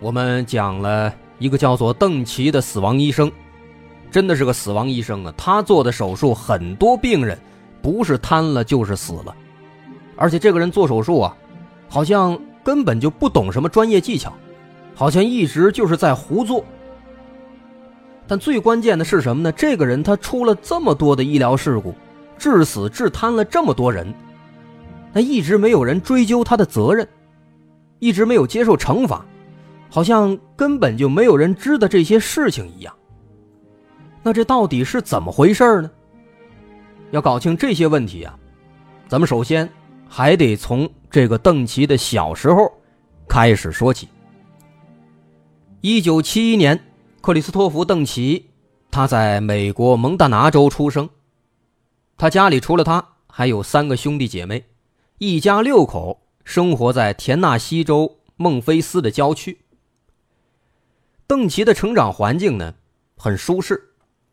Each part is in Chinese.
我们讲了一个叫做邓奇的死亡医生，真的是个死亡医生啊！他做的手术，很多病人不是瘫了就是死了，而且这个人做手术啊，好像根本就不懂什么专业技巧，好像一直就是在胡做。但最关键的是什么呢？这个人他出了这么多的医疗事故，致死致瘫了这么多人，那一直没有人追究他的责任，一直没有接受惩罚，好像根本就没有人知道这些事情一样。那这到底是怎么回事呢？要搞清这些问题啊，咱们首先还得从这个邓奇的小时候开始说起。一九七一年。克里斯托弗·邓奇，他在美国蒙大拿州出生。他家里除了他，还有三个兄弟姐妹，一家六口生活在田纳西州孟菲斯的郊区。邓奇的成长环境呢，很舒适，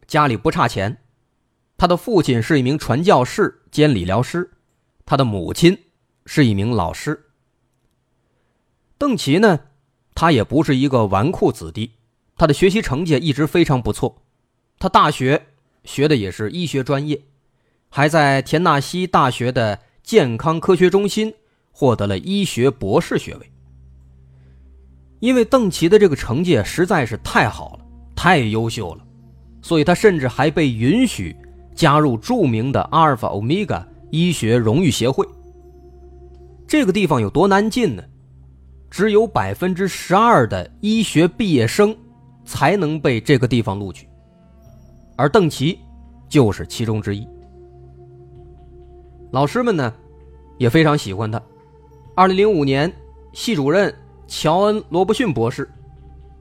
家里不差钱。他的父亲是一名传教士兼理疗师，他的母亲是一名老师。邓奇呢，他也不是一个纨绔子弟。他的学习成绩一直非常不错，他大学学的也是医学专业，还在田纳西大学的健康科学中心获得了医学博士学位。因为邓奇的这个成绩实在是太好了，太优秀了，所以他甚至还被允许加入著名的阿尔法欧米伽医学荣誉协会。这个地方有多难进呢？只有百分之十二的医学毕业生。才能被这个地方录取，而邓奇就是其中之一。老师们呢也非常喜欢他。二零零五年，系主任乔恩·罗伯逊博士，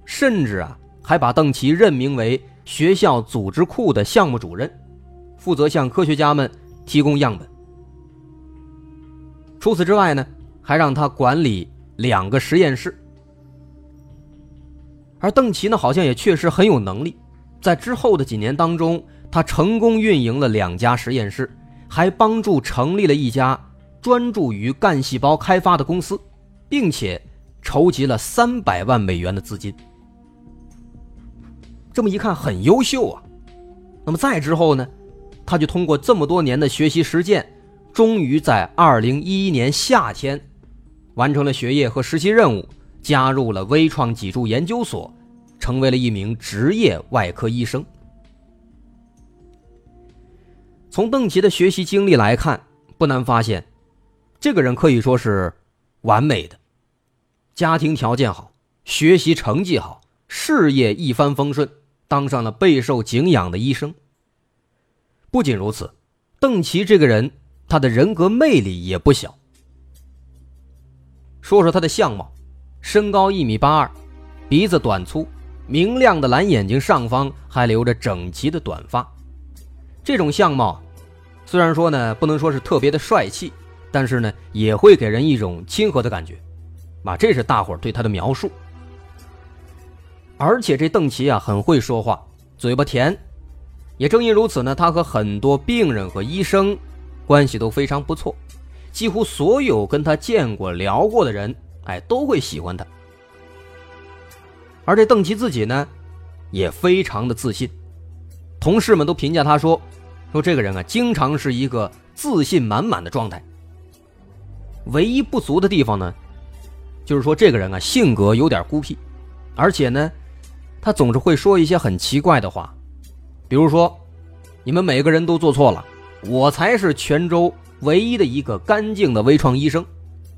甚至啊还把邓奇任命为学校组织库的项目主任，负责向科学家们提供样本。除此之外呢，还让他管理两个实验室。而邓奇呢，好像也确实很有能力，在之后的几年当中，他成功运营了两家实验室，还帮助成立了一家专注于干细胞开发的公司，并且筹集了三百万美元的资金。这么一看，很优秀啊。那么再之后呢，他就通过这么多年的学习实践，终于在二零一一年夏天，完成了学业和实习任务。加入了微创脊柱研究所，成为了一名职业外科医生。从邓奇的学习经历来看，不难发现，这个人可以说是完美的，家庭条件好，学习成绩好，事业一帆风顺，当上了备受敬仰的医生。不仅如此，邓奇这个人，他的人格魅力也不小。说说他的相貌。身高一米八二，鼻子短粗，明亮的蓝眼睛上方还留着整齐的短发。这种相貌，虽然说呢不能说是特别的帅气，但是呢也会给人一种亲和的感觉。啊，这是大伙对他的描述。而且这邓奇啊很会说话，嘴巴甜。也正因如此呢，他和很多病人和医生关系都非常不错，几乎所有跟他见过聊过的人。哎，都会喜欢他。而这邓奇自己呢，也非常的自信，同事们都评价他说：“说这个人啊，经常是一个自信满满的状态。唯一不足的地方呢，就是说这个人啊，性格有点孤僻，而且呢，他总是会说一些很奇怪的话，比如说，你们每个人都做错了，我才是泉州唯一的一个干净的微创医生，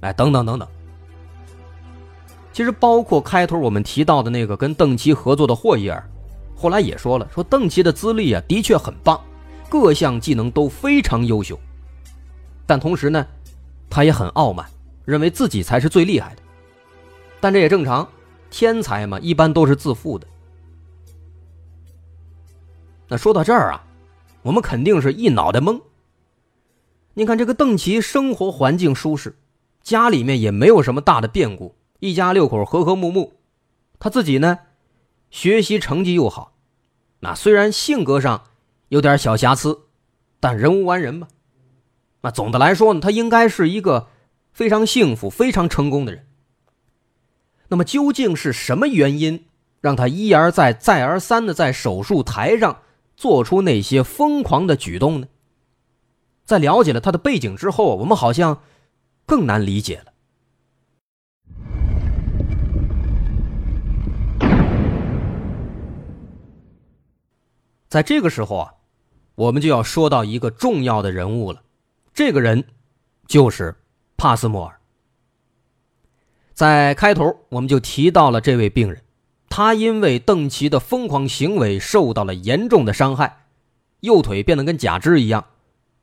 哎，等等等等。”其实，包括开头我们提到的那个跟邓奇合作的霍伊尔，后来也说了，说邓奇的资历啊的确很棒，各项技能都非常优秀。但同时呢，他也很傲慢，认为自己才是最厉害的。但这也正常，天才嘛，一般都是自负的。那说到这儿啊，我们肯定是一脑袋懵。你看这个邓琪生活环境舒适，家里面也没有什么大的变故，一家六口和和睦睦。他自己呢，学习成绩又好，那虽然性格上有点小瑕疵，但人无完人吧。那总的来说呢，他应该是一个非常幸福、非常成功的人。那么究竟是什么原因让他一而再、再而三的在手术台上做出那些疯狂的举动呢？在了解了他的背景之后，我们好像更难理解了。在这个时候啊，我们就要说到一个重要的人物了，这个人就是帕斯莫尔。在开头我们就提到了这位病人，他因为邓奇的疯狂行为受到了严重的伤害，右腿变得跟假肢一样。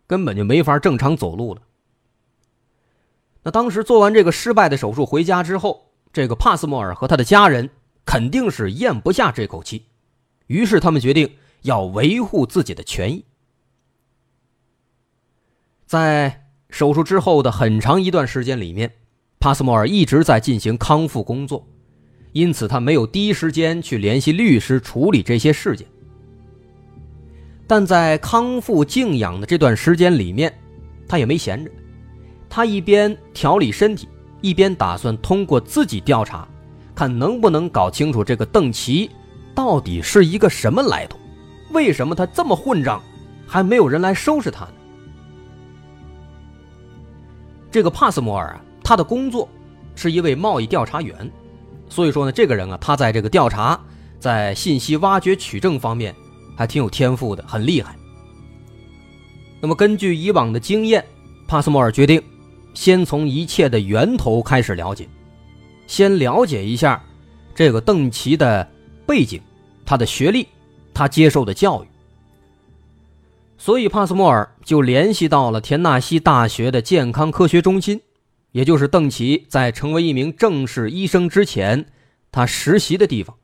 根本就没法正常走路了。那当时做完这个失败的手术回家之后，这个帕斯莫尔和他的家人肯定是咽不下这口气，于是他们决定要维护自己的权益。在手术之后的很长一段时间里面，帕斯莫尔一直在进行康复工作，因此他没有第一时间去联系律师处理这些事件。但在康复静养的这段时间里面，他也没闲着。他一边调理身体，一边打算通过自己调查，看能不能搞清楚这个邓奇到底是一个什么来头，为什么他这么混账，还没有人来收拾他呢？这个帕斯摩尔啊，他的工作是一位贸易调查员，所以说呢，这个人啊，他在这个调查、在信息挖掘取证方面。还挺有天赋的，很厉害。那么根据以往的经验，帕斯莫尔决定先从一切的源头开始了解，先了解一下这个邓奇的背景、他的学历、他接受的教育。所以帕斯莫尔就联系到了田纳西大学的健康科学中心，也就是邓奇在成为一名正式医生之前他实习的地方，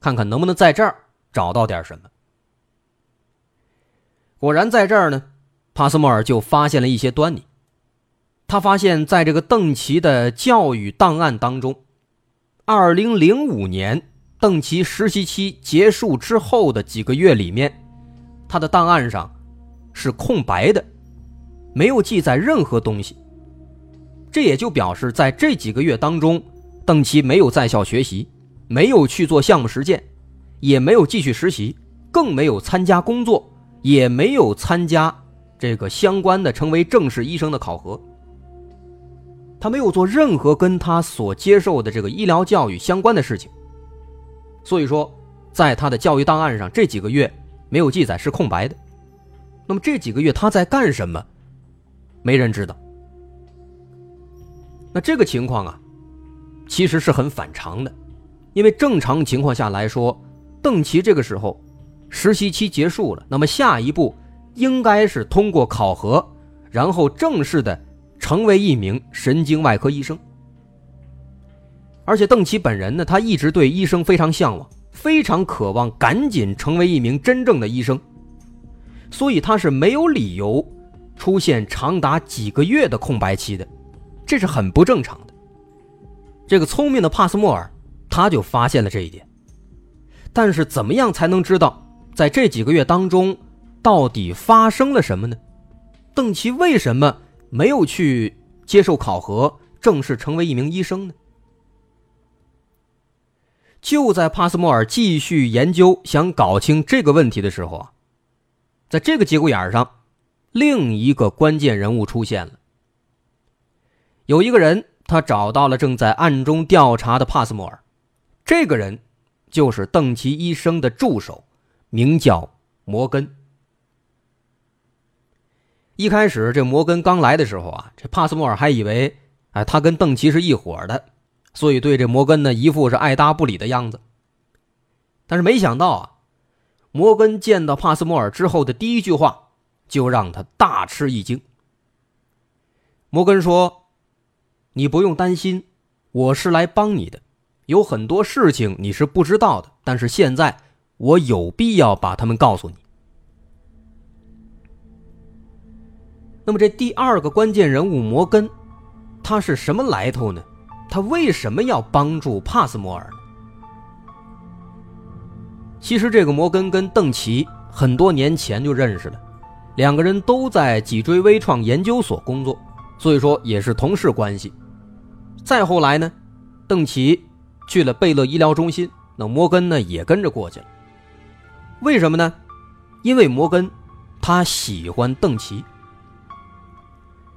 看看能不能在这儿找到点什么。果然，在这儿呢，帕斯莫尔就发现了一些端倪。他发现，在这个邓奇的教育档案当中，2005年邓奇实习期结束之后的几个月里面，他的档案上是空白的，没有记载任何东西。这也就表示，在这几个月当中，邓奇没有在校学习，没有去做项目实践，也没有继续实习，更没有参加工作。也没有参加这个相关的成为正式医生的考核，他没有做任何跟他所接受的这个医疗教育相关的事情。所以说，在他的教育档案上，这几个月没有记载是空白的。那么这几个月他在干什么？没人知道。那这个情况啊，其实是很反常的，因为正常情况下来说，邓琪这个时候。实习期结束了，那么下一步应该是通过考核，然后正式的成为一名神经外科医生。而且邓琪本人呢，他一直对医生非常向往，非常渴望赶紧成为一名真正的医生，所以他是没有理由出现长达几个月的空白期的，这是很不正常的。这个聪明的帕斯莫尔他就发现了这一点，但是怎么样才能知道？在这几个月当中，到底发生了什么呢？邓奇为什么没有去接受考核，正式成为一名医生呢？就在帕斯莫尔继续研究、想搞清这个问题的时候啊，在这个节骨眼上，另一个关键人物出现了。有一个人，他找到了正在暗中调查的帕斯莫尔，这个人就是邓奇医生的助手。名叫摩根。一开始，这摩根刚来的时候啊，这帕斯莫尔还以为，哎，他跟邓奇是一伙的，所以对这摩根呢一副是爱搭不理的样子。但是没想到啊，摩根见到帕斯莫尔之后的第一句话，就让他大吃一惊。摩根说：“你不用担心，我是来帮你的，有很多事情你是不知道的，但是现在我有必要把他们告诉你。那么这第二个关键人物摩根，他是什么来头呢？他为什么要帮助帕斯摩尔？其实这个摩根跟邓奇很多年前就认识了，两个人都在脊椎微创研究所工作，所以说也是同事关系。再后来呢，邓奇去了贝勒医疗中心，那摩根呢也跟着过去了。为什么呢？因为摩根他喜欢邓奇。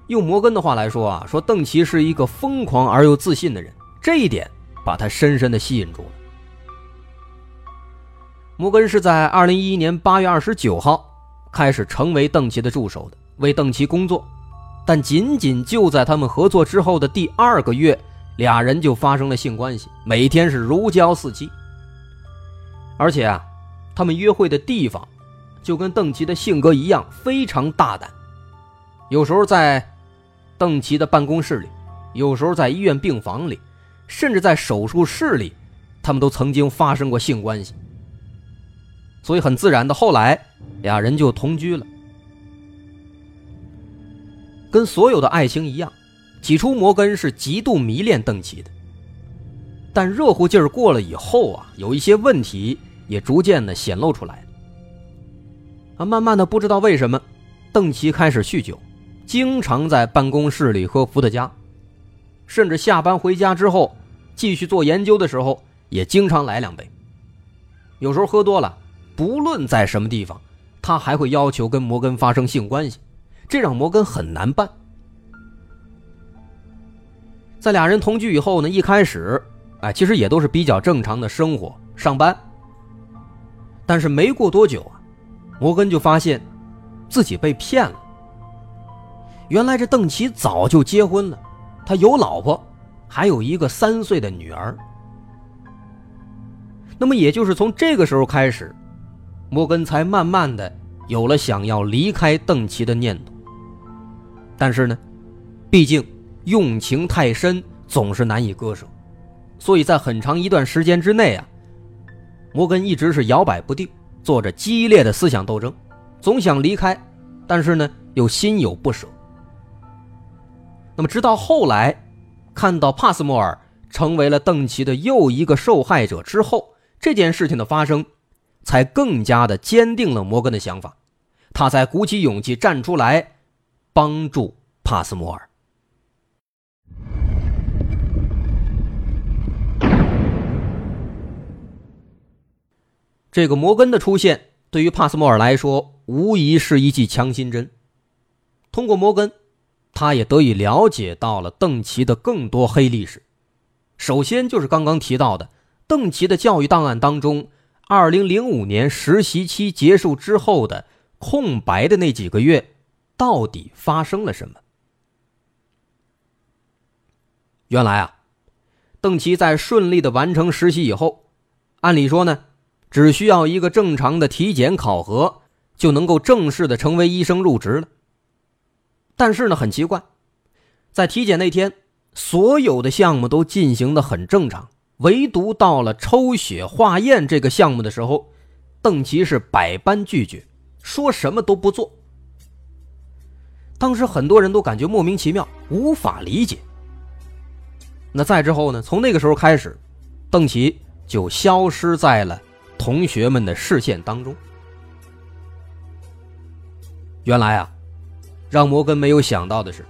用摩根的话来说啊，说邓奇是一个疯狂而又自信的人，这一点把他深深的吸引住了。摩根是在二零一一年八月二十九号开始成为邓奇的助手的，为邓奇工作。但仅仅就在他们合作之后的第二个月，俩人就发生了性关系，每天是如胶似漆。而且啊，他们约会的地方就跟邓奇的性格一样，非常大胆。有时候在邓奇的办公室里，有时候在医院病房里，甚至在手术室里，他们都曾经发生过性关系。所以很自然的，后来俩人就同居了。跟所有的爱情一样，起初摩根是极度迷恋邓奇的，但热乎劲儿过了以后啊，有一些问题也逐渐的显露出来了。啊，慢慢的不知道为什么，邓奇开始酗酒。经常在办公室里喝伏特加，甚至下班回家之后继续做研究的时候，也经常来两杯。有时候喝多了，不论在什么地方，他还会要求跟摩根发生性关系，这让摩根很难办。在俩人同居以后呢，一开始，哎，其实也都是比较正常的生活，上班。但是没过多久啊，摩根就发现自己被骗了。原来这邓奇早就结婚了，他有老婆，还有一个三岁的女儿。那么也就是从这个时候开始，摩根才慢慢的有了想要离开邓奇的念头。但是呢，毕竟用情太深，总是难以割舍，所以在很长一段时间之内啊，摩根一直是摇摆不定，做着激烈的思想斗争，总想离开，但是呢又心有不舍。那么，直到后来，看到帕斯莫尔成为了邓奇的又一个受害者之后，这件事情的发生，才更加的坚定了摩根的想法，他才鼓起勇气站出来，帮助帕斯莫尔。这个摩根的出现，对于帕斯莫尔来说，无疑是一剂强心针。通过摩根。他也得以了解到了邓奇的更多黑历史。首先就是刚刚提到的邓奇的教育档案当中，2005年实习期结束之后的空白的那几个月，到底发生了什么？原来啊，邓奇在顺利的完成实习以后，按理说呢，只需要一个正常的体检考核，就能够正式的成为医生入职了。但是呢，很奇怪，在体检那天，所有的项目都进行的很正常，唯独到了抽血化验这个项目的时候，邓奇是百般拒绝，说什么都不做。当时很多人都感觉莫名其妙，无法理解。那再之后呢？从那个时候开始，邓奇就消失在了同学们的视线当中。原来啊。让摩根没有想到的是，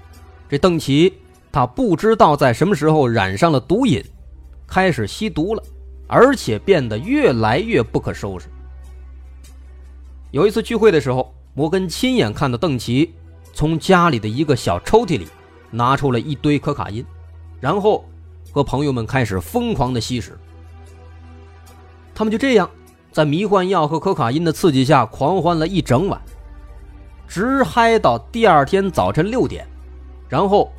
这邓奇他不知道在什么时候染上了毒瘾，开始吸毒了，而且变得越来越不可收拾。有一次聚会的时候，摩根亲眼看到邓奇从家里的一个小抽屉里拿出了一堆可卡因，然后和朋友们开始疯狂的吸食。他们就这样在迷幻药和可卡因的刺激下狂欢了一整晚。直嗨到第二天早晨六点，然后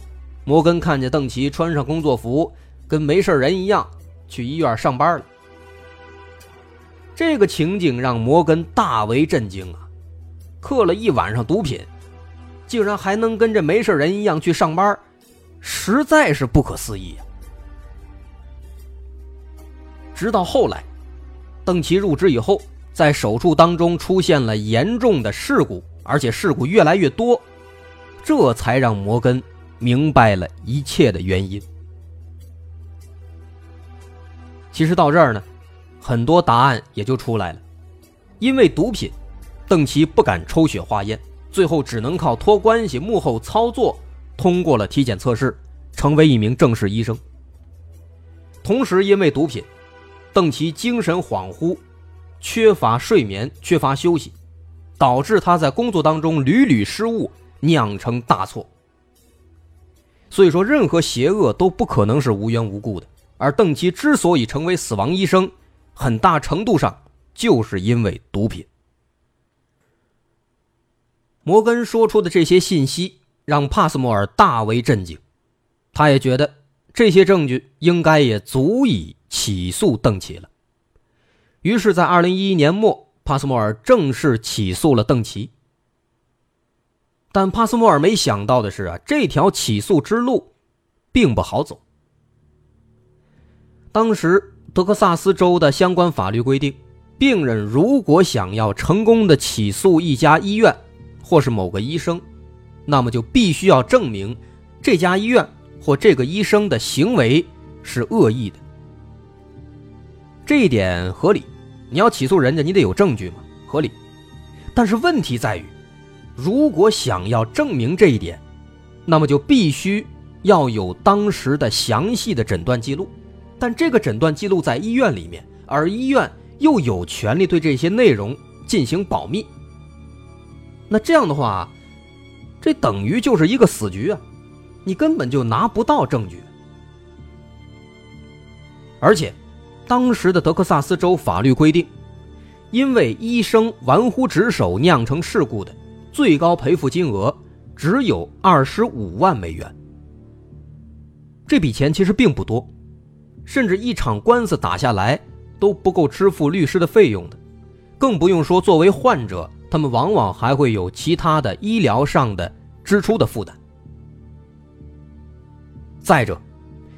摩根看见邓奇穿上工作服，跟没事人一样去医院上班了。这个情景让摩根大为震惊啊！嗑了一晚上毒品，竟然还能跟这没事人一样去上班，实在是不可思议啊！直到后来，邓琪入职以后，在手术当中出现了严重的事故，而且事故越来越多，这才让摩根明白了一切的原因。其实到这儿呢，很多答案也就出来了。因为毒品，邓琪不敢抽血化验，最后只能靠托关系、幕后操作，通过了体检测试，成为一名正式医生。同时，因为毒品，邓琪精神恍惚，缺乏睡眠，缺乏休息，导致他在工作当中屡屡失误，酿成大错。所以说，任何邪恶都不可能是无缘无故的。而邓琪之所以成为死亡医生，很大程度上就是因为毒品。摩根说出的这些信息让帕斯莫尔大为震惊，他也觉得这些证据应该也足以起诉邓奇了。于是，在二零一一年末，帕斯莫尔正式起诉了邓奇。但帕斯莫尔没想到的是啊，这条起诉之路并不好走。当时德克萨斯州的相关法律规定，病人如果想要成功的起诉一家医院或是某个医生，那么就必须要证明这家医院或这个医生的行为是恶意的。这一点合理，你要起诉人家，你得有证据嘛，合理。但是问题在于，如果想要证明这一点，那么就必须要有当时的详细的诊断记录。但这个诊断记录在医院里面，而医院又有权利对这些内容进行保密。那这样的话，这等于就是一个死局啊！你根本就拿不到证据。而且，当时的德克萨斯州法律规定，因为医生玩忽职守酿成事故的，最高赔付金额只有二十五万美元。这笔钱其实并不多。甚至一场官司打下来都不够支付律师的费用的，更不用说作为患者，他们往往还会有其他的医疗上的支出的负担。再者，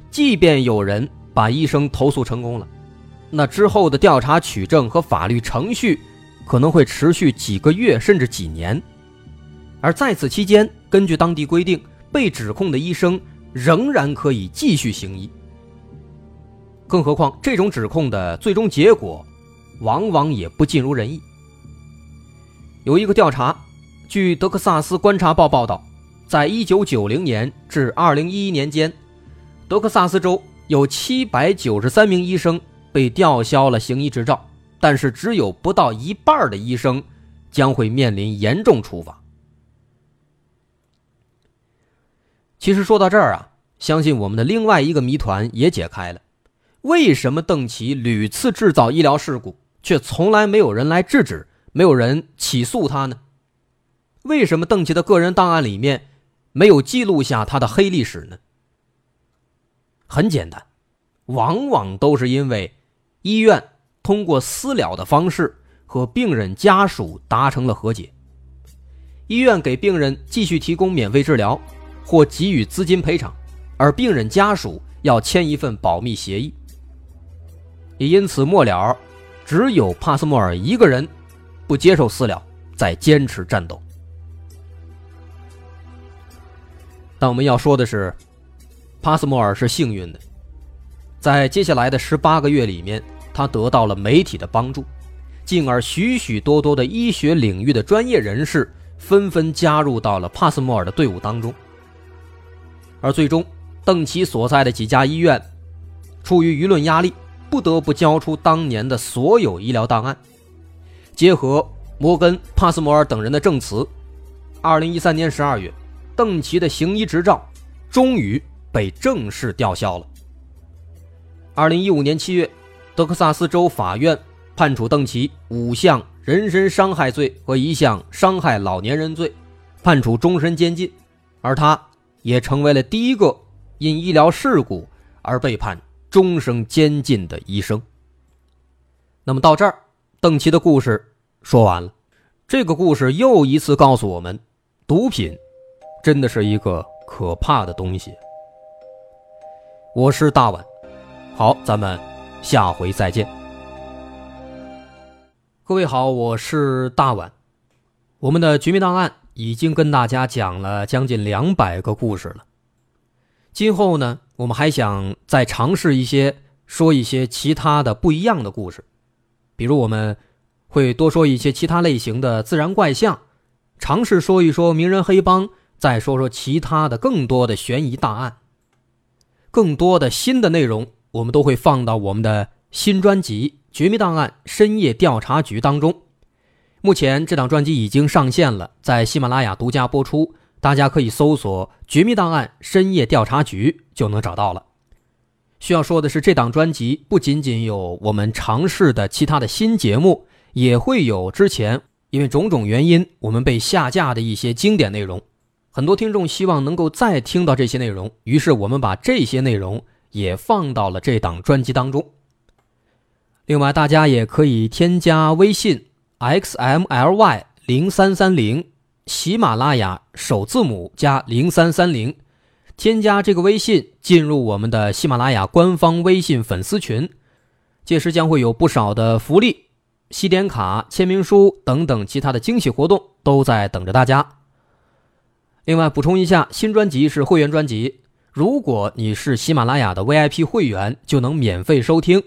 即便有人把医生投诉成功了，那之后的调查取证和法律程序可能会持续几个月甚至几年，而在此期间，根据当地规定，被指控的医生仍然可以继续行医。更何况，这种指控的最终结果，往往也不尽如人意。有一个调查，据德克萨斯观察报报道，在1990年至2011年间，德克萨斯州有793名医生被吊销了行医执照，但是只有不到一半的医生将会面临严重处罚。其实说到这儿啊，相信我们的另外一个谜团也解开了。为什么邓琦屡次制造医疗事故，却从来没有人来制止，没有人起诉他呢？为什么邓琦的个人档案里面没有记录下他的黑历史呢？很简单，往往都是因为医院通过私了的方式和病人家属达成了和解，医院给病人继续提供免费治疗或给予资金赔偿，而病人家属要签一份保密协议。也因此，末了，只有帕斯莫尔一个人不接受私了，在坚持战斗。但我们要说的是，帕斯莫尔是幸运的，在接下来的十八个月里面，他得到了媒体的帮助，进而许许多多的医学领域的专业人士纷纷加入到了帕斯莫尔的队伍当中。而最终，邓奇所在的几家医院，出于舆论压力。不得不交出当年的所有医疗档案，结合摩根、帕斯摩尔等人的证词，二零一三年十二月，邓琦的行医执照终于被正式吊销了。二零一五年七月，德克萨斯州法院判处邓琦五项人身伤害罪和一项伤害老年人罪，判处终身监禁，而他也成为了第一个因医疗事故而被判。终生监禁的医生。那么到这儿，邓琪的故事说完了。这个故事又一次告诉我们，毒品真的是一个可怕的东西。我是大碗，好，咱们下回再见。各位好，我是大碗。我们的《绝密档案》已经跟大家讲了将近两百个故事了。今后呢，我们还想再尝试一些，说一些其他的不一样的故事，比如我们会多说一些其他类型的自然怪象，尝试说一说名人黑帮，再说说其他的更多的悬疑大案。更多的新的内容，我们都会放到我们的新专辑《绝密档案：深夜调查局》当中。目前这档专辑已经上线了，在喜马拉雅独家播出，大家可以搜索“绝密档案深夜调查局”就能找到了。需要说的是，这档专辑不仅仅有我们尝试的其他的新节目，也会有之前因为种种原因我们被下架的一些经典内容。很多听众希望能够再听到这些内容，于是我们把这些内容也放到了这档专辑当中。另外，大家也可以添加微信。x m l y 零三三零，喜马拉雅首字母加零三三零，添加这个微信进入我们的喜马拉雅官方微信粉丝群，届时将会有不少的福利、西点卡、签名书等等其他的惊喜活动都在等着大家。另外补充一下，新专辑是会员专辑，如果你是喜马拉雅的 VIP 会员，就能免费收听。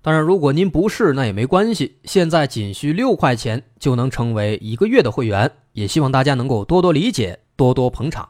当然，如果您不是，那也没关系。现在仅需六块钱就能成为一个月的会员，也希望大家能够多多理解，多多捧场。